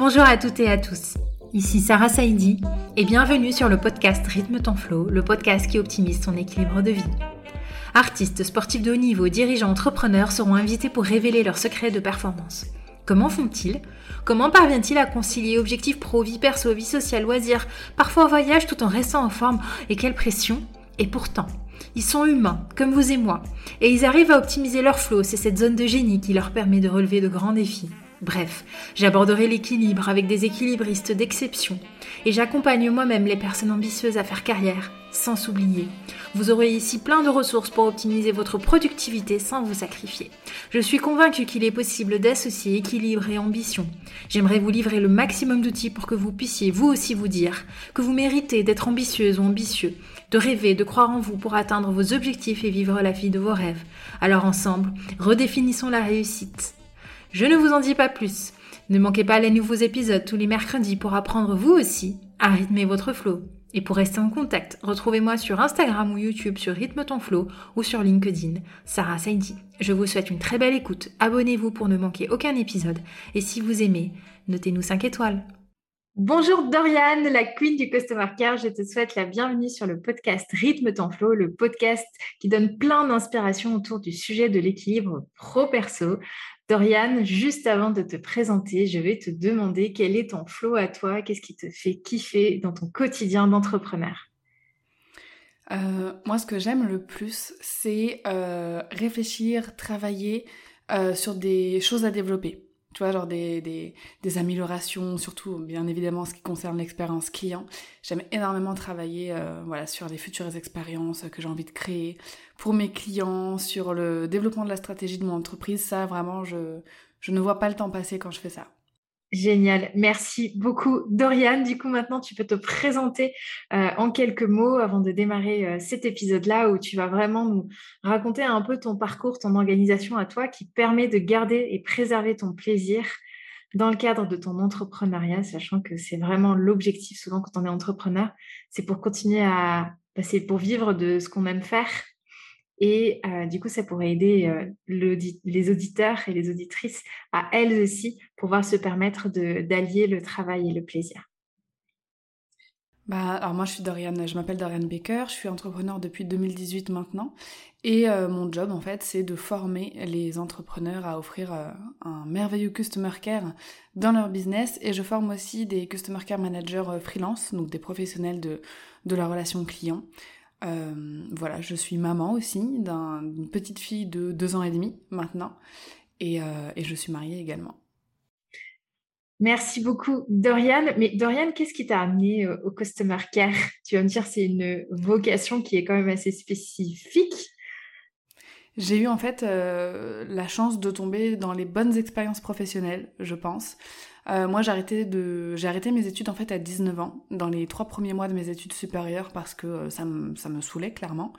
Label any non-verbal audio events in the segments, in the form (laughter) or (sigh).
Bonjour à toutes et à tous. Ici Sarah Saidi et bienvenue sur le podcast Rythme ton flow, le podcast qui optimise ton équilibre de vie. Artistes, sportifs de haut niveau, dirigeants, entrepreneurs seront invités pour révéler leurs secrets de performance. Comment font-ils? Comment parviennent-ils à concilier objectifs pro, vie perso, vie sociale, loisirs, parfois voyage tout en restant en forme? Et quelle pression Et pourtant, ils sont humains, comme vous et moi, et ils arrivent à optimiser leur flow, c'est cette zone de génie qui leur permet de relever de grands défis. Bref, j'aborderai l'équilibre avec des équilibristes d'exception et j'accompagne moi-même les personnes ambitieuses à faire carrière sans s'oublier. Vous aurez ici plein de ressources pour optimiser votre productivité sans vous sacrifier. Je suis convaincue qu'il est possible d'associer équilibre et ambition. J'aimerais vous livrer le maximum d'outils pour que vous puissiez vous aussi vous dire que vous méritez d'être ambitieuse ou ambitieux, de rêver, de croire en vous pour atteindre vos objectifs et vivre la vie de vos rêves. Alors ensemble, redéfinissons la réussite. Je ne vous en dis pas plus. Ne manquez pas les nouveaux épisodes tous les mercredis pour apprendre vous aussi à rythmer votre flow. Et pour rester en contact, retrouvez-moi sur Instagram ou YouTube sur Rythme ton flow ou sur LinkedIn, Sarah Saidi. Je vous souhaite une très belle écoute. Abonnez-vous pour ne manquer aucun épisode. Et si vous aimez, notez-nous 5 étoiles. Bonjour Doriane, la queen du Customer Care. Je te souhaite la bienvenue sur le podcast Rythme ton flow, le podcast qui donne plein d'inspiration autour du sujet de l'équilibre pro-perso. Doriane, juste avant de te présenter, je vais te demander quel est ton flow à toi, qu'est-ce qui te fait kiffer dans ton quotidien d'entrepreneur? Euh, Moi, ce que j'aime le plus, c'est euh, réfléchir, travailler euh, sur des choses à développer tu vois, genre des, des, des, améliorations, surtout bien évidemment ce qui concerne l'expérience client. J'aime énormément travailler euh, voilà, sur les futures expériences que j'ai envie de créer pour mes clients, sur le développement de la stratégie de mon entreprise. Ça, vraiment, je, je ne vois pas le temps passer quand je fais ça. Génial, merci beaucoup Dorian. Du coup, maintenant, tu peux te présenter euh, en quelques mots avant de démarrer euh, cet épisode-là où tu vas vraiment nous raconter un peu ton parcours, ton organisation à toi qui permet de garder et préserver ton plaisir dans le cadre de ton entrepreneuriat, sachant que c'est vraiment l'objectif. Souvent quand on est entrepreneur, c'est pour continuer à passer, pour vivre de ce qu'on aime faire et euh, du coup, ça pourrait aider euh, les auditeurs et les auditrices à elles aussi pouvoir se permettre d'allier le travail et le plaisir. Bah, alors moi, je suis Dorian, je m'appelle Dorian Baker, je suis entrepreneur depuis 2018 maintenant. Et euh, mon job, en fait, c'est de former les entrepreneurs à offrir un merveilleux customer care dans leur business. Et je forme aussi des customer care managers freelance, donc des professionnels de, de la relation client. Euh, voilà, je suis maman aussi d'une petite fille de deux ans et demi maintenant, et, euh, et je suis mariée également. Merci beaucoup, Dorian. Mais Dorian, qu'est-ce qui t'a amené euh, au Customer Care? Tu vas me dire, c'est une vocation qui est quand même assez spécifique. J'ai eu en fait la chance de tomber dans les bonnes expériences professionnelles, je pense. Euh, moi, j'ai arrêté, mes études en fait à 19 ans, dans les trois premiers mois de mes études supérieures, parce que euh, ça, me, ça saoulait clairement.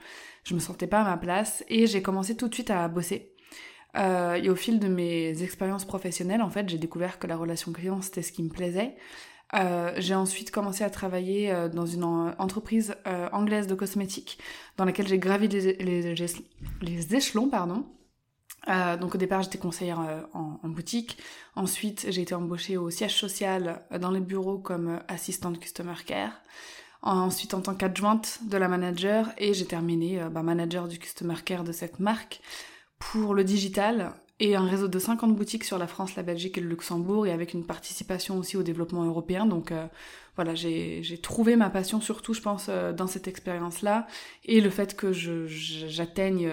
Je me sentais pas à ma place et j'ai commencé tout de suite à bosser. Euh, et au fil de mes expériences professionnelles, en fait, j'ai découvert que la relation client, c'était ce qui me plaisait. J'ai ensuite commencé à travailler dans une entreprise anglaise de cosmétiques dans laquelle j'ai gravi les, les, les, échelons. Pardon. Euh, donc au départ j'étais conseillère euh, en, boutique, ensuite j'ai été embauchée au siège social euh, dans les bureaux comme assistante customer care, ensuite en tant qu'adjointe de la manager et j'ai terminé bah, manager du customer care de cette marque pour le digital et un réseau de 50 boutiques sur la France, la Belgique et le Luxembourg et avec une participation aussi au développement européen. Donc voilà, j'ai trouvé ma passion surtout je pense dans cette expérience-là et le fait que j'atteigne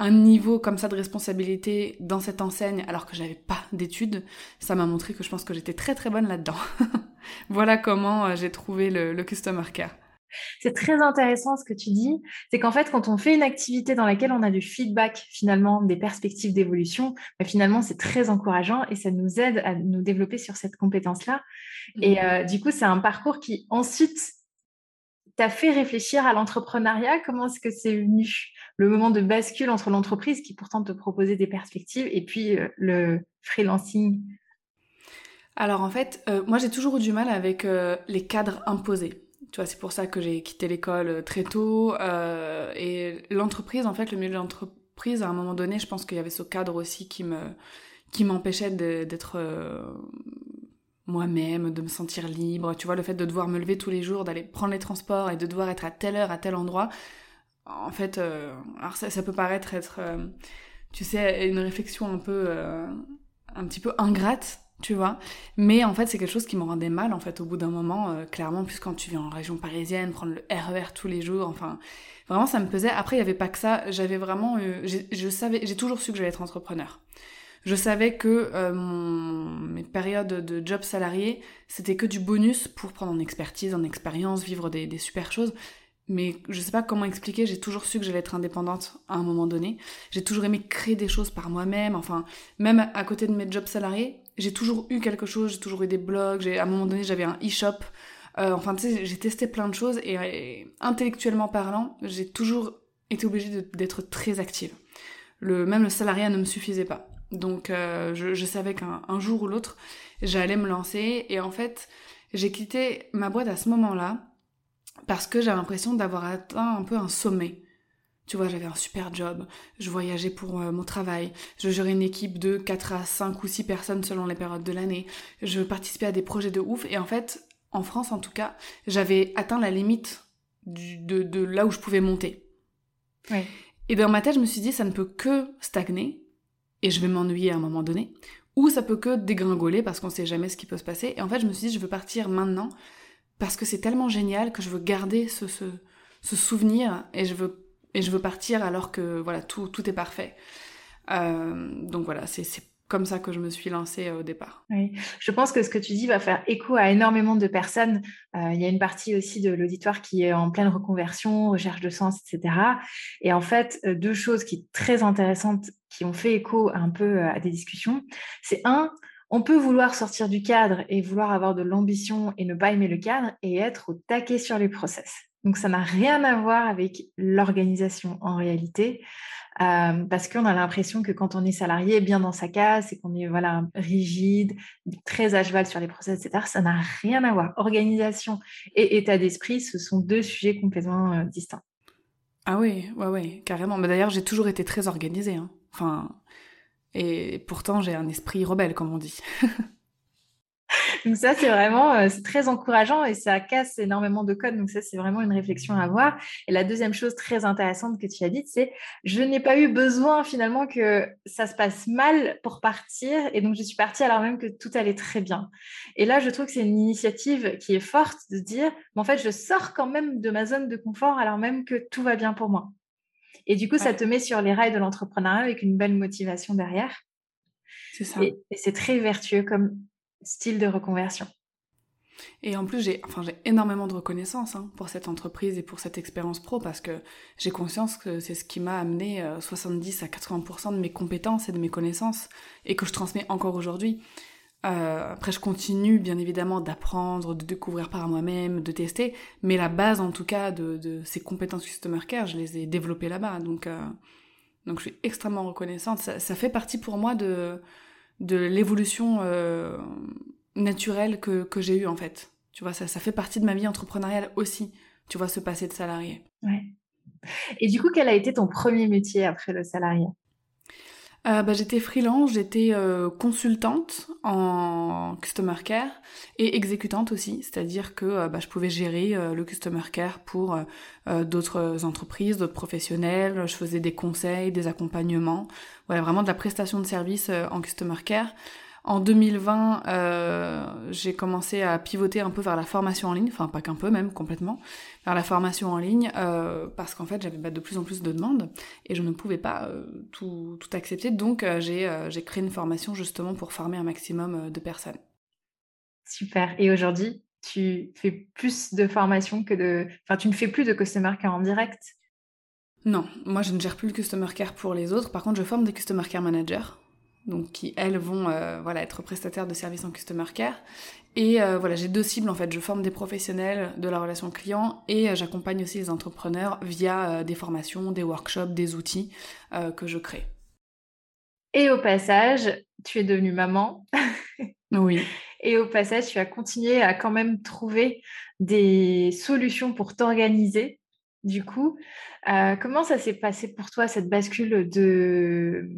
un niveau comme ça de responsabilité dans cette enseigne alors que j'avais pas d'études, ça m'a montré que je pense que j'étais très très bonne là-dedans. (laughs) voilà comment euh, j'ai trouvé le, customer care. C'est très intéressant ce que tu dis. C'est qu'en fait, quand on fait une activité dans laquelle on a du feedback, finalement, des perspectives d'évolution, bah, finalement, c'est très encourageant et ça nous aide à nous développer sur cette compétence-là. Et mmh. euh, du coup, c'est un parcours qui ensuite fait réfléchir à l'entrepreneuriat? Comment est-ce que c'est venu le moment de bascule entre l'entreprise qui pourtant te proposait des perspectives et puis euh, le freelancing? Alors en fait, euh, moi j'ai toujours eu du mal avec euh, les cadres imposés. Tu vois, c'est pour ça que j'ai quitté l'école très tôt. et l'entreprise, en fait, le milieu de l'entreprise, à un moment donné, je pense qu'il y avait ce cadre aussi qui me qui m'empêchait d'être moi-même, de me sentir libre. Tu vois, le fait de devoir me lever tous les jours, d'aller prendre les transports et de devoir être à telle heure, à tel endroit. En fait, euh, alors ça, ça, peut paraître être, euh, tu sais, une réflexion un peu, euh, un petit peu ingrate, tu vois. Mais en fait, c'est quelque chose qui me rendait mal, en fait, au bout d'un moment, clairement, plus quand tu viens en région parisienne, prendre le RER e tous les jours, enfin, vraiment, ça me pesait. Après, il n'y avait pas que ça. J'avais vraiment, je savais, j'ai toujours su que j'allais être entrepreneur. Je savais que euh, mes périodes de job salarié, c'était que du bonus pour prendre en expertise, en expérience, vivre des, des super choses. Mais je sais pas comment expliquer, j'ai toujours su que j'allais être indépendante à un moment donné. J'ai toujours aimé créer des choses par moi-même. Enfin, même à côté de mes jobs salariés, j'ai toujours eu quelque chose, j'ai toujours eu des blogs. À un moment donné, j'avais un e-shop. Euh, enfin, tu sais, j'ai testé plein de choses et, et intellectuellement parlant, j'ai toujours été obligée d'être très active. Le, même le salariat ne me suffisait pas. Donc euh, je, savais qu'un jour ou l'autre, j'allais me lancer. Et en fait, j'ai quitté ma boîte à ce moment-là parce que j'avais l'impression d'avoir atteint un peu un sommet. Tu vois, j'avais un super job, je voyageais pour euh, mon travail, je gérais une équipe de 4 à 5 ou 6 personnes selon les périodes de l'année, je participais à des projets de ouf, et en fait, en France en tout cas, j'avais atteint la limite de, de, là où je pouvais monter. Et dans ma tête, je me suis dit, ça ne peut que stagner, et je vais m'ennuyer à un moment donné, ou ça peut que dégringoler parce qu'on sait jamais ce qui peut se passer. Et en fait, je me suis dit, je veux partir maintenant parce que c'est tellement génial que je veux garder ce, ce, souvenir et je veux, et je veux partir alors que voilà, tout, tout est parfait. Euh, donc voilà, c'est comme ça que je me suis lancée euh, au départ. Je pense que ce que tu dis va faire écho à énormément de personnes. Euh, il y a une partie aussi de l'auditoire qui est en pleine reconversion, recherche de sens, etc. Et en fait, euh, deux choses qui sont très intéressantes, qui ont fait écho un peu à des discussions, c'est un, on peut vouloir sortir du cadre et vouloir avoir de l'ambition et ne pas aimer le cadre et être au taquet sur les process. Donc ça n'a rien à voir avec l'organisation en réalité. Euh, parce qu'on a l'impression que quand on est salarié, bien dans sa case, et qu'on est voilà rigide, très à cheval sur les process, etc., ça n'a rien à voir. Organisation et état d'esprit, ce sont deux sujets complètement euh, distincts. Ah oui, ouais, ouais, carrément. Mais d'ailleurs, j'ai toujours été très organisée. Hein. Enfin, et pourtant, j'ai un esprit rebelle, comme on dit. (laughs) (laughs) donc ça, c'est vraiment, euh, c'est très encourageant et ça casse énormément de codes. Donc ça, c'est vraiment une réflexion à avoir. Et la deuxième chose très intéressante que tu as dite, c'est je n'ai pas eu besoin finalement que ça se passe mal pour partir. Et donc je suis partie alors même que tout allait très bien. Et là, je trouve que c'est une initiative qui est forte de dire, mais en fait, je sors quand même de ma zone de confort alors même que tout va bien pour moi. Et du coup, ça te met sur les rails de l'entrepreneuriat avec une belle motivation derrière. C'est ça. et c'est très vertueux comme style de reconversion. Et en plus, j'ai enfin, énormément de reconnaissance hein, pour cette entreprise et pour cette expérience pro parce que j'ai conscience que c'est ce qui m'a amené 70 euh, à 80% de mes compétences et de mes connaissances et que je transmets encore aujourd'hui. Euh, après, je continue bien évidemment d'apprendre, de découvrir par moi-même, de tester, mais la base en tout cas de, ces compétences Customer Care, je les ai développées là-bas. Donc, euh, donc je suis extrêmement reconnaissante. Ça, ça, fait partie pour moi de, de l'évolution euh, naturelle que, j'ai eue en fait. Tu vois, ça, ça fait partie de ma vie entrepreneuriale aussi, tu vois, ce passé de salarié. Ouais. Et du coup, quel a été ton premier métier après le salarié euh, bah, J'étais freelance, j'étais euh, consultante en customer care et exécutante aussi, c'est-à-dire que euh, bah, je pouvais gérer euh, le customer care pour d'autres entreprises, d'autres professionnels, je faisais des conseils, des accompagnements, voilà, vraiment de la prestation de services en customer care. En 2020, euh, j'ai commencé à pivoter un peu vers la formation en ligne, enfin pas qu'un peu même, complètement, vers la formation en ligne, euh, parce qu'en fait j'avais bah, de plus en plus de demandes et je ne pouvais pas euh, tout, tout, accepter, donc euh, j'ai créé une formation justement pour former un maximum de personnes. Super, et aujourd'hui tu fais plus de formation que de... Enfin tu ne fais plus de customer care en direct? Non, moi je ne gère plus le customer care pour les autres. Par contre, je forme des customer care managers donc qui elles vont euh, voilà être prestataires de services en customer care. Et euh, voilà, j'ai deux cibles en fait. Je forme des professionnels de la relation client et euh, j'accompagne aussi les entrepreneurs via des formations, des workshops, des outils que je crée. Et au passage, tu es devenue maman. (laughs) oui. Et au passage, tu as continué à quand même trouver des solutions pour t'organiser du coup. Euh, comment ça s'est passé pour toi, cette bascule de,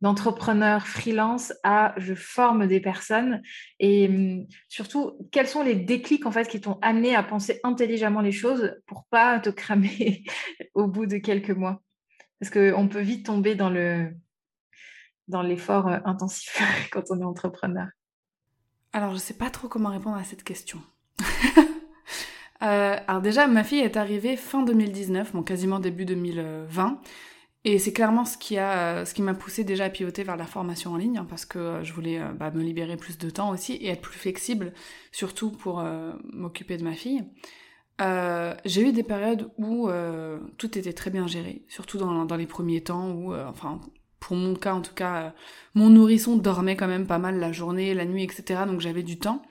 d'entrepreneur freelance à je forme des personnes? Et hum, surtout, quels sont les déclics en fait qui t'ont amené à penser intelligemment les choses pour pas te cramer (laughs) au bout de quelques mois? Parce qu'on peut vite tomber dans, le, dans l'effort euh, intensif (laughs) quand on est entrepreneur. Alors, je ne sais pas trop comment répondre à cette question. Euh, alors déjà, ma fille est arrivée fin 2019, bon quasiment début 2020. Et c'est clairement ce qui a, ce qui m'a poussé déjà à pivoter vers la formation en ligne, hein, parce que euh, je voulais euh, bah, me libérer plus de temps aussi et être plus flexible, surtout pour m'occuper de ma fille. j'ai eu des périodes où tout était très bien géré, surtout dans, dans les premiers temps où, enfin, pour mon cas en tout cas, mon nourrisson dormait quand même pas mal la journée, la nuit, etc. Donc j'avais du temps.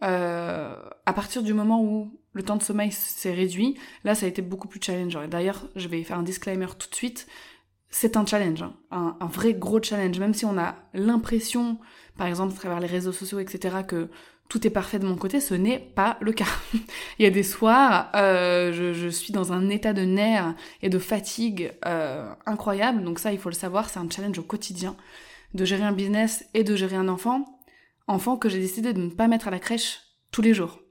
à partir du moment où le temps de sommeil s'est réduit. Là, ça a été beaucoup plus challengeant. Et d'ailleurs, je vais faire un disclaimer tout de suite. C'est un challenge, hein. un, vrai gros challenge. Même si on a l'impression, par exemple, à travers les réseaux sociaux, etc., que tout est parfait de mon côté, ce n'est pas le cas. (laughs) Il y a des soirs, euh, je, suis dans un état de nerfs et de fatigue euh, incroyable. Donc ça, il faut le savoir, c'est un challenge au quotidien de gérer un business et de gérer un enfant. Enfant que j'ai décidé de ne pas mettre à la crèche tous les jours.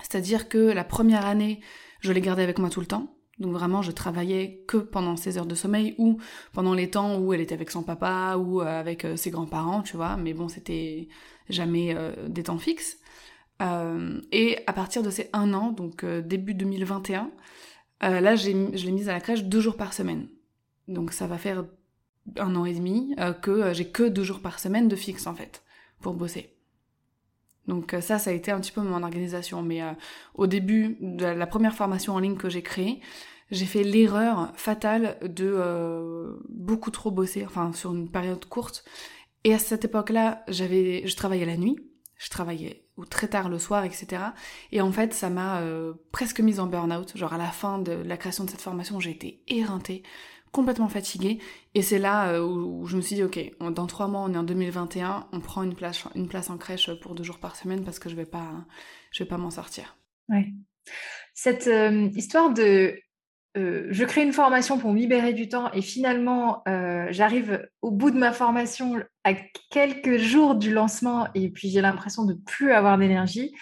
C'est-à-dire que la première année, je l'ai gardée avec moi tout le temps. Donc vraiment, je travaillais que pendant ses heures de sommeil ou pendant les temps où elle était avec son papa ou euh, avec euh, ses grands-parents, tu vois. Mais bon, c'était jamais euh, des temps fixes. et à partir de ces un an, donc début 2021, là, je l'ai mise à la crèche deux jours par semaine. Donc ça va faire un an et demi que j'ai que deux jours par semaine de fixe en fait pour bosser. Donc euh, ça, ça a été un petit peu mon organisation. Mais euh, au début de la première formation en ligne que j'ai créée, j'ai fait l'erreur fatale de euh, beaucoup trop bosser, enfin sur une période courte. Et à cette époque-là, j'avais, je travaillais la nuit, je travaillais ou très tard le soir, etc. Et en fait, ça m'a presque mise en burn-out. Genre à la fin de la création de cette formation, j'ai été éreintée complètement fatiguée. Et c'est là euh, où, je me suis dit, ok, dans trois mois, on est en 2021, on prend une place, une place en crèche pour deux jours par semaine parce que je vais pas, vais pas m'en sortir. Ouais. Cette euh, histoire de euh, je crée une formation pour me libérer du temps et finalement j'arrive au bout de ma formation à quelques jours du lancement et puis j'ai l'impression de plus avoir d'énergie.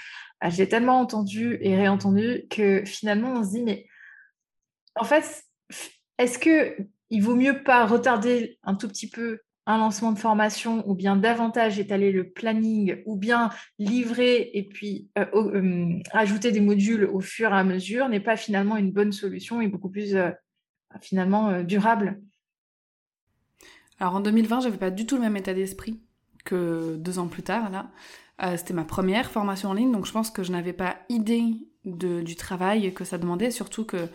j'ai tellement entendu et réentendu que finalement on se dit mais en fait est-ce que il vaut mieux pas retarder un tout petit peu un lancement de formation ou bien davantage étaler le planning ou bien livrer et puis euh, euh, ajouter des modules au fur et à mesure n'est pas finalement une bonne solution et beaucoup plus euh, finalement durable? Alors en 2020, j'avais pas du tout le même état d'esprit que deux ans plus tard là. C'était ma première formation en ligne, donc je pense que je n'avais pas idée du travail que ça demandait, surtout que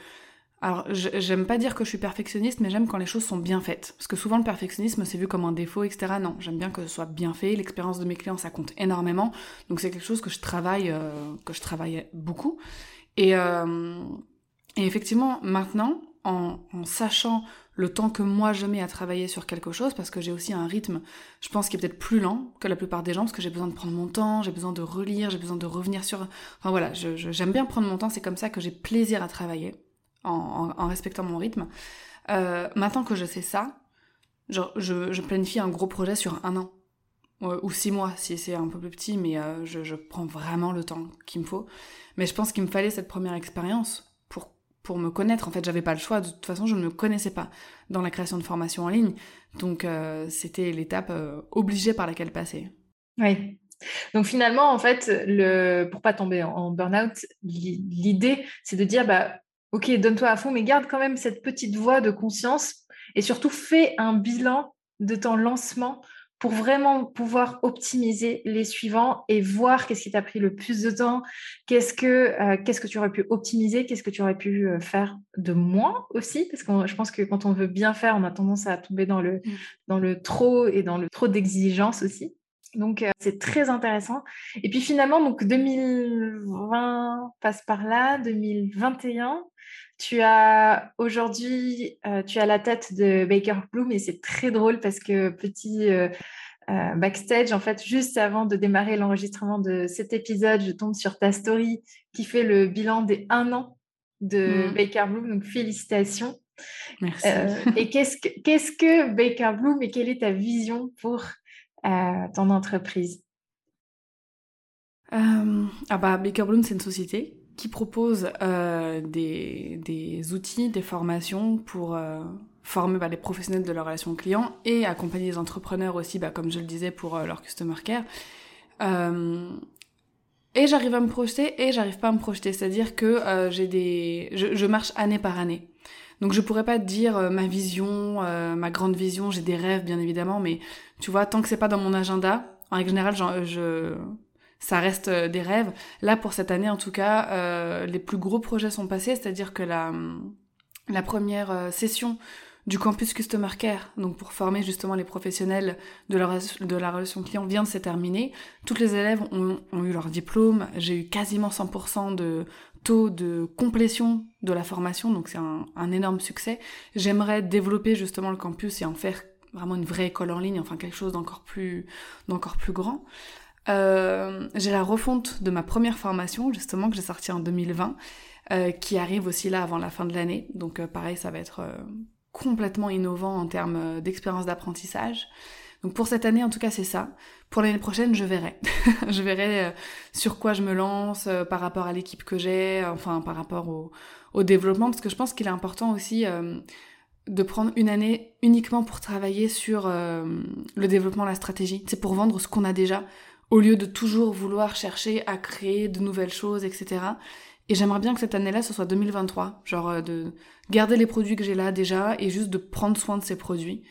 alors, j'aime pas dire que je suis perfectionniste, mais j'aime quand les choses sont bien faites. Parce que souvent, le perfectionnisme, c'est vu comme un défaut, etc. Non, j'aime bien que ce soit bien fait. L'expérience de mes clients, ça compte énormément. Donc, c'est quelque chose que je travaille, euh, que je travaille beaucoup. Et, euh, et effectivement, maintenant, en, en, sachant le temps que moi je mets à travailler sur quelque chose, parce que j'ai aussi un rythme, je pense, qui est peut-être plus lent que la plupart des gens, parce que j'ai besoin de prendre mon temps, j'ai besoin de relire, j'ai besoin de revenir sur... Enfin voilà, j'aime bien prendre mon temps, c'est comme ça que j'ai plaisir à travailler en, respectant mon rythme. Euh, maintenant que je sais ça, je, planifie un gros projet sur un an. Ou six mois si c'est un peu plus petit, mais euh, je, prends vraiment le temps qu'il me faut. Mais je pense qu'il me fallait cette première expérience pour, pour me connaître. En fait, j'avais pas le choix. De toute façon, je ne me connaissais pas dans la création de formation en ligne. Donc, euh, c'était l'étape obligée par laquelle passer. Oui. Donc finalement, en fait, le, pour pas tomber en burn-out, l'idée, c'est de dire, bah, ok, donne-toi à fond, mais garde quand même cette petite voix de conscience et surtout fais un bilan de ton lancement pour vraiment pouvoir optimiser les suivants et voir qu'est-ce qui t'a pris le plus de temps, qu'est-ce que, euh, qu'est-ce que tu aurais pu optimiser, qu'est-ce que tu aurais pu euh, faire de moins aussi, parce que je pense que quand on veut bien faire, on a tendance à tomber dans le, mmh. dans le trop et dans le trop d'exigence aussi. Donc, euh, c'est très intéressant. Et puis finalement, donc 2020 passe par là, 2021. Tu as aujourd'hui, euh, tu as la tête de Baker Bloom et c'est très drôle parce que petit euh, backstage, en fait, juste avant de démarrer l'enregistrement de cet épisode, je tombe sur ta story qui fait le bilan des un an de mm. Baker Bloom, donc félicitations. Merci. et qu'est-ce que, qu'est-ce que Baker Bloom et quelle est ta vision pour ton entreprise? Ah bah, Baker Bloom, c'est une société qui propose euh, des, des, outils, des formations pour euh, former bah, les professionnels de leur relation client et accompagner les entrepreneurs aussi, bah, comme je le disais, pour euh, leur customer care. et j'arrive à me projeter et j'arrive pas à me projeter, c'est-à-dire que j'ai des, je, marche année par année. Donc je pourrais pas te dire ma vision, ma grande vision, j'ai des rêves bien évidemment, mais tu vois, tant que c'est pas dans mon agenda, en règle générale, je, ça reste euh, des rêves. Là, pour cette année, en tout cas, euh, les plus gros projets sont passés, c'est-à-dire que la, première euh, session du campus Customer Care, donc pour former justement les professionnels de la, relation client, vient de se terminer. Toutes les élèves ont eu leur diplôme. J'ai eu quasiment 100% de taux de complétion de la formation, donc c'est un, énorme succès. J'aimerais développer justement le campus et en faire vraiment une vraie école en ligne, enfin quelque chose d'encore plus, d'encore plus grand. Euh, j'ai la refonte de ma première formation, justement, que j'ai sortie en 2020, euh, qui arrive aussi là avant la fin de l'année. Donc euh, pareil, ça va être complètement innovant en termes d'expérience d'apprentissage. Donc pour cette année, en tout cas, c'est ça. Pour l'année prochaine, je verrai. (laughs) je verrai sur quoi je me lance par rapport à l'équipe que j'ai, enfin par rapport au, développement, parce que je pense qu'il est important aussi de prendre une année uniquement pour travailler sur le développement, la stratégie. C'est pour vendre ce qu'on a déjà, au lieu de toujours vouloir chercher à créer de nouvelles choses, etc. Et j'aimerais bien que cette année-là, ce soit 2023, genre euh, de garder les produits que j'ai là déjà et juste de prendre soin de ces produits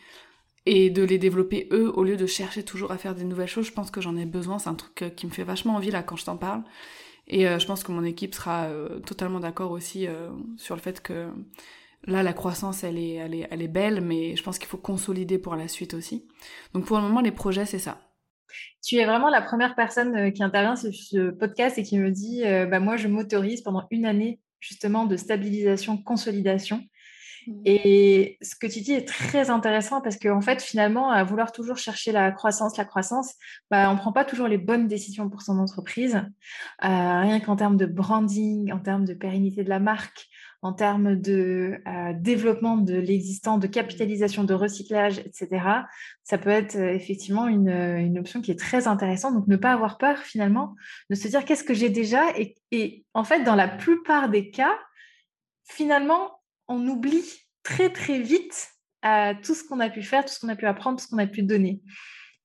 et de les développer eux au lieu de chercher toujours à faire des nouvelles choses. Je pense que j'en ai besoin, c'est un truc euh, qui me fait vachement envie là quand je t'en parle. Et euh, je pense que mon équipe sera totalement d'accord aussi sur le fait que là la croissance elle est, elle est, elle est belle, mais je pense qu'il faut consolider pour la suite aussi. Donc pour le moment les projets c'est ça tu es vraiment la première personne euh, qui intervient sur ce podcast et qui me dit euh, bah, Moi, je m'autorise pendant une année justement de stabilisation, consolidation. Mmh. Et ce que tu dis est très intéressant parce qu'en fait, finalement, à vouloir toujours chercher la croissance, la croissance, bah, on ne prend pas toujours les bonnes décisions pour son entreprise. Euh, rien qu'en termes de branding, en termes de pérennité de la marque, en termes de euh, développement de l'existant, de capitalisation, de recyclage, etc. Ça peut être euh, effectivement une, une, option qui est très intéressante. Donc, ne pas avoir peur finalement de se dire qu'est-ce que j'ai déjà. Et, et, en fait, dans la plupart des cas, finalement, on oublie très très vite euh, tout ce qu'on a pu faire, tout ce qu'on a pu apprendre, tout ce qu'on a pu donner.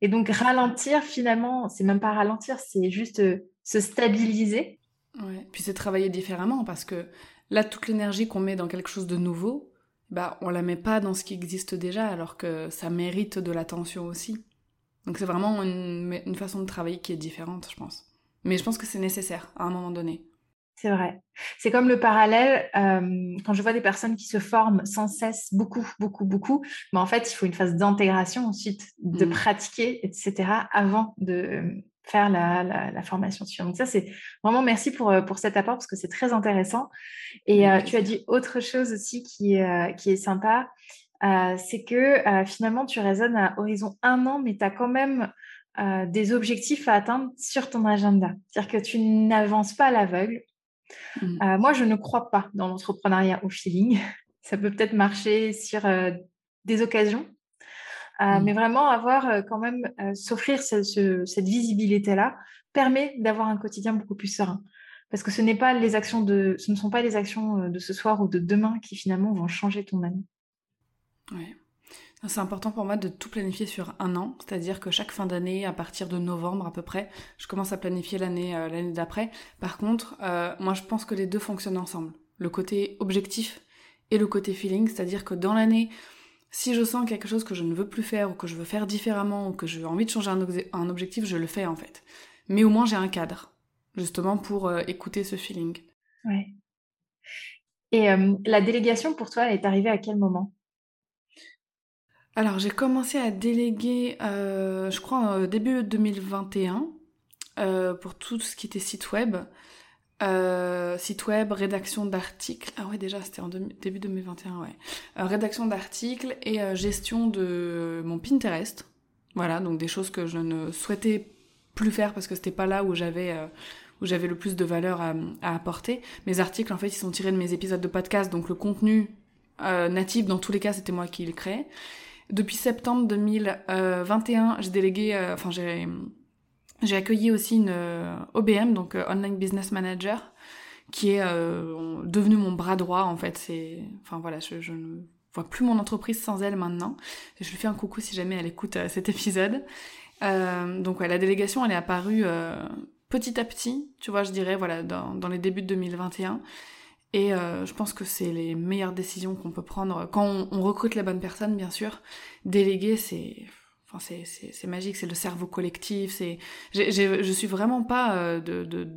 Et donc, ralentir finalement, c'est même pas ralentir, c'est juste se stabiliser. Ouais. Puis c'est travailler différemment parce que Là, toute l'énergie qu'on met dans quelque chose de nouveau, bah, on la met pas dans ce qui existe déjà, alors que ça mérite de l'attention aussi. Donc c'est vraiment une, façon de travailler qui est différente, je pense. Mais je pense que c'est nécessaire à un moment donné. C'est vrai. C'est comme le parallèle, euh, quand je vois des personnes qui se forment sans cesse, beaucoup, beaucoup, beaucoup, mais en fait, il faut une phase d'intégration ensuite, de mm. pratiquer, etc., avant de, faire la, la, formation sur. Donc ça, c'est vraiment merci pour, pour cet apport parce que c'est très intéressant. Et euh, tu as dit autre chose aussi qui, euh, qui est sympa, c'est que finalement, tu raisonnes à horizon un an, mais tu as quand même des objectifs à atteindre sur ton agenda. C'est-à-dire que tu n'avances pas à l'aveugle. Mmh. moi, je ne crois pas dans l'entrepreneuriat au feeling. (laughs) Ça peut peut-être marcher sur des occasions, euh, mmh. Mais vraiment avoir euh, quand même euh, s'offrir cette visibilité-là permet d'avoir un quotidien beaucoup plus serein. Parce que ce n'est pas les actions de, ce ne sont pas les actions de ce soir ou de demain qui finalement vont changer ton année. Ouais. C'est important pour moi de tout planifier sur un an, c'est-à-dire que chaque fin d'année, à partir de novembre à peu près, je commence à planifier l'année l'année d'après. Par contre, moi je pense que les deux fonctionnent ensemble. Le côté objectif et le côté feeling, c'est-à-dire que dans l'année, si je sens quelque chose que je ne veux plus faire ou que je veux faire différemment ou que j'ai envie de changer un, objectif, je le fais en fait. Mais au moins j'ai un cadre, justement pour euh, écouter ce feeling. Ouais. Et euh, la délégation pour toi, est arrivée à quel moment? Alors j'ai commencé à déléguer, euh, je crois, début 2021 pour tout ce qui était site web. Euh, site web, rédaction d'articles. Ah ouais, déjà, c'était en début 2021, ouais. Euh, rédaction d'articles et euh, gestion de mon Pinterest. Voilà, donc des choses que je ne souhaitais plus faire parce que c'était pas là où j'avais le plus de valeur à, apporter. Mes articles, en fait, ils sont tirés de mes épisodes de podcast, donc le contenu euh, natif, dans tous les cas, c'était moi qui le créais. Depuis septembre 2021, j'ai délégué, euh, enfin j'ai j'ai accueilli aussi une euh, OBM, donc Online Business Manager, qui est devenu mon bras droit en fait. C'est, enfin voilà, je, ne vois plus mon entreprise sans elle maintenant. Je lui fais un coucou si jamais elle écoute cet épisode. Euh, donc la délégation, elle est apparue euh, petit à petit, tu vois, je dirais, voilà, dans les débuts de 2021. Et euh, je pense que c'est les meilleures décisions qu'on peut prendre quand on, recrute la bonne personne, bien sûr. Déléguer, c'est, enfin, c'est, c'est, magique, c'est le cerveau collectif. C'est, j'ai, je suis vraiment pas de, de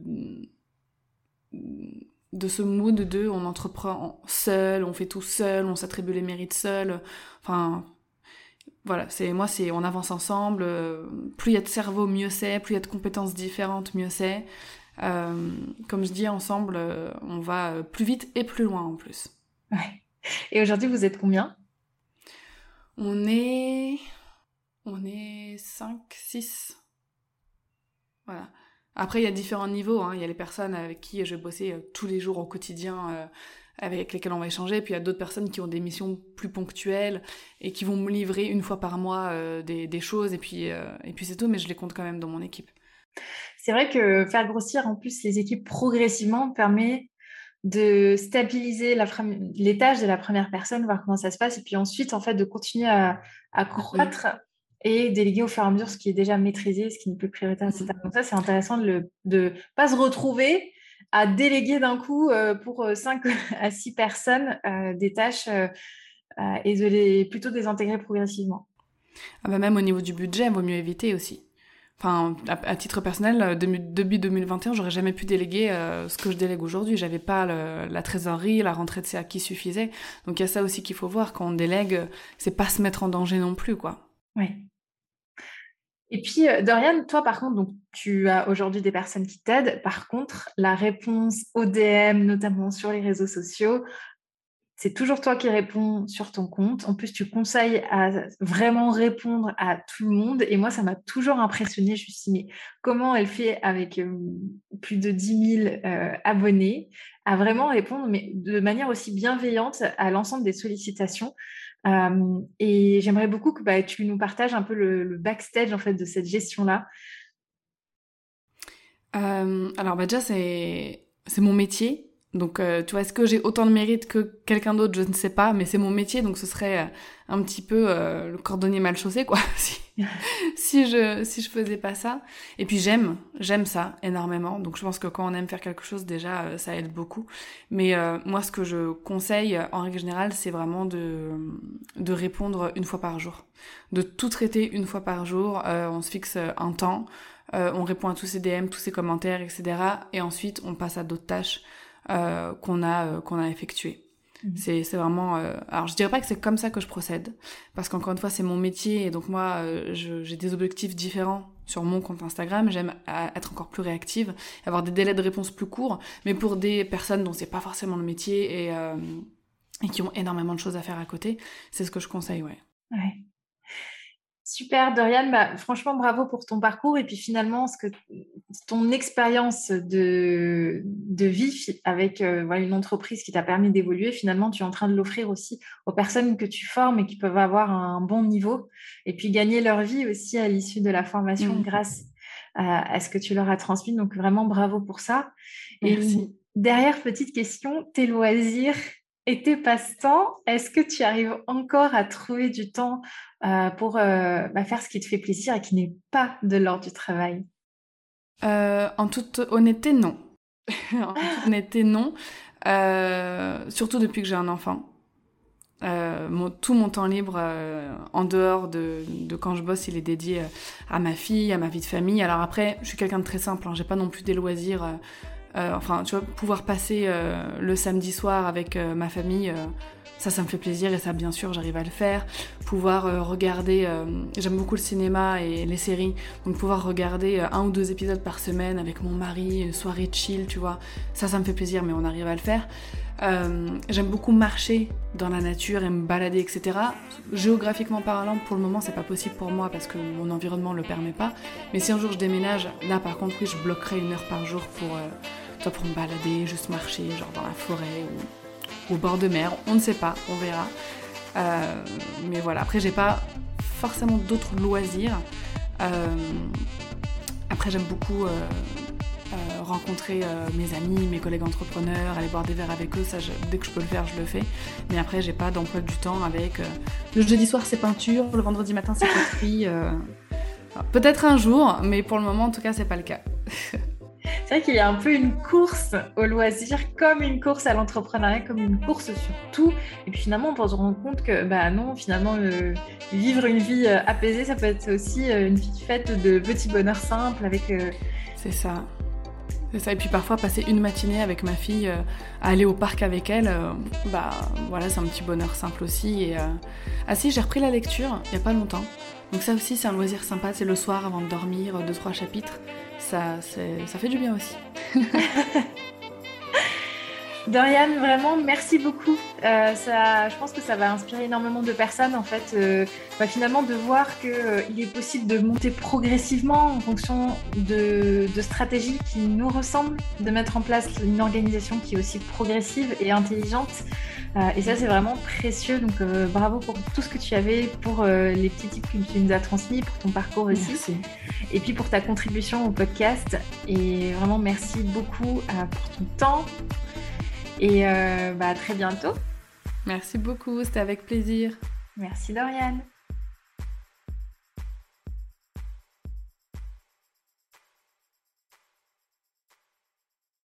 de ce mood de on entreprend seul, on fait tout seul, on s'attribue les mérites seul. Enfin, voilà, c'est moi, c'est on avance ensemble. Euh, plus il y a de cerveau, mieux c'est. Plus il y a de compétences différentes, mieux c'est. Euh, comme je dis, ensemble, euh, on va plus vite et plus loin en plus. Ouais. Et aujourd'hui, vous êtes combien? On est, on est 5, 6. Voilà. Après, il y a différents niveaux. Hein. Il y a les personnes avec qui je bossais tous les jours au quotidien avec lesquels on va échanger. Puis il y a d'autres personnes qui ont des missions plus ponctuelles et qui vont me livrer une fois par mois euh, des, des, choses. Et puis, euh, et puis c'est tout, mais je les compte quand même dans mon équipe. C'est vrai que faire grossir en plus les équipes progressivement permet de stabiliser les tâches de la première personne, voir comment ça se passe, et puis ensuite, en fait, de continuer à, à croître et déléguer au fur et à mesure ce qui est déjà maîtrisé, ce qui n'est plus prioritaire, etc. Donc ça, c'est intéressant de ne pas se retrouver à déléguer d'un coup euh, pour 5 euh, (laughs) à 6 personnes euh, des tâches et de les plutôt désintégrer progressivement. Ah bah même au niveau du budget, il vaut mieux éviter aussi. Enfin, à, titre personnel, depuis 2021, j'aurais jamais pu déléguer ce que je délègue aujourd'hui. J'avais pas la trésorerie, la rentrée de CA qui suffisait. Donc il y a ça aussi qu'il faut voir quand on délègue, c'est pas se mettre en danger non plus, quoi. Oui. Et puis, euh, Dorian, toi, par contre, donc, tu as aujourd'hui des personnes qui t'aident. Par contre, la réponse au DM, notamment sur les réseaux sociaux, c'est toujours toi qui réponds sur ton compte. En plus, tu conseilles à vraiment répondre à tout le monde. Et moi, ça m'a toujours impressionné. Je me suis dit, mais comment elle fait avec euh, plus de 10 000 euh, abonnés à vraiment répondre, mais de manière aussi bienveillante à l'ensemble des sollicitations? Euh, et j'aimerais beaucoup que bah, tu nous partages un peu le, backstage en fait de cette gestion-là. Alors bah, déjà c'est mon métier. Donc, euh, tu vois, est-ce que j'ai autant de mérite que quelqu'un d'autre? Je ne sais pas, mais c'est mon métier, donc ce serait un petit peu le cordonnier mal chaussé, quoi, (laughs) si, si, je si je faisais pas ça. Et puis j'aime, j'aime ça énormément. Donc je pense que quand on aime faire quelque chose, déjà, ça aide beaucoup. Mais moi, ce que je conseille, en règle générale, c'est vraiment de de répondre une fois par jour, de tout traiter une fois par jour. on se fixe un temps, on répond à tous ces DM, tous ces commentaires, etc. Et ensuite, on passe à d'autres tâches. Euh, qu'on a euh, qu'on a effectué. Mhm. C'est, c'est vraiment. Euh, alors, je dirais pas que c'est comme ça que je procède, parce qu'encore une fois, c'est mon métier et donc moi, j'ai des objectifs différents sur mon compte Instagram. J'aime être encore plus réactive, avoir des délais de réponse plus courts, mais pour des personnes dont c'est pas forcément le métier et, et qui ont énormément de choses à faire à côté, c'est ce que je conseille, ouais. Ouais. Super, Dorian. Bah, franchement, bravo pour ton parcours et puis finalement, ce que ton expérience de, de vie avec euh, une entreprise qui t'a permis d'évoluer, finalement, tu es en train de l'offrir aussi aux personnes que tu formes et qui peuvent avoir un bon niveau et puis gagner leur vie aussi à l'issue de la formation mmh. grâce à, ce que tu leur as transmis. Donc, vraiment, bravo pour ça. Merci. Et derrière, petite question, tes loisirs et tes passe-temps, est-ce que tu arrives encore à trouver du temps euh, pour euh, bah, faire ce qui te fait plaisir et qui n'est pas de l'ordre du travail? Euh, En toute honnêteté, non. (laughs) en toute honnêteté, non. surtout depuis que j'ai un enfant. tout mon temps libre en dehors de, quand je bosse, il est dédié à ma fille, à ma vie de famille. Alors après, je suis quelqu'un de très simple, hein, j'ai pas non plus des loisirs enfin, tu vois, pouvoir passer le samedi soir avec ma famille, Ça, ça me fait plaisir et ça, bien sûr, j'arrive à le faire. Pouvoir euh, regarder, euh, j'aime beaucoup le cinéma et les séries, donc pouvoir regarder euh, un ou deux épisodes par semaine avec mon mari, une soirée chill, tu vois. Ça, ça me fait plaisir, mais on arrive à le faire. j'aime beaucoup marcher dans la nature et me balader, etc. Géographiquement parlant, pour le moment, c'est pas possible pour moi parce que mon environnement le permet pas. Mais si un jour je déménage, là, par contre, oui, je bloquerai une heure par jour pour, toi, pour me balader, juste marcher, genre dans la forêt ou au bord de mer, on ne sait pas, on verra. Euh, mais voilà, après j'ai pas forcément d'autres loisirs. Euh, après j'aime beaucoup euh, rencontrer mes amis, mes collègues entrepreneurs, aller boire des verres avec eux, ça dès que je peux le faire je le fais. Mais après j'ai pas d'emploi du temps avec le jeudi soir c'est peinture, le vendredi matin c'est (laughs) poterie. Peut-être un jour, mais pour le moment en tout cas c'est pas le cas. (laughs) C'est vrai qu'il y a un peu une course au loisir, comme une course à l'entrepreneuriat, comme une course sur tout. Et puis finalement, on peut se rendre compte que, bah non, finalement, euh, vivre une vie euh, apaisée, ça peut être aussi euh, une vie faite de petits bonheurs simples avec. C'est ça. C'est ça. Et puis parfois, passer une matinée avec ma fille, aller au parc avec elle, bah voilà, c'est un petit bonheur simple aussi. Et, Ah si, j'ai repris la lecture il n'y a pas longtemps. Donc ça aussi, c'est un loisir sympa. C'est le soir avant de dormir, deux, trois chapitres ça, ça fait du bien aussi. (laughs) Dorian, vraiment, merci beaucoup. Euh, ça, je pense que ça va inspirer énormément de personnes, en fait, euh, bah, finalement, de voir qu'il euh, est possible de monter progressivement en fonction de, de, stratégies qui nous ressemblent, de mettre en place une organisation qui est aussi progressive et intelligente. et ça, c'est vraiment précieux. Donc, bravo pour tout ce que tu avais, pour les petits tips que tu nous as transmis, pour ton parcours aussi. Et puis pour ta contribution au podcast. Et vraiment, merci beaucoup pour ton temps, et euh, bah, à très bientôt. Merci beaucoup, c'était avec plaisir. Merci Doriane.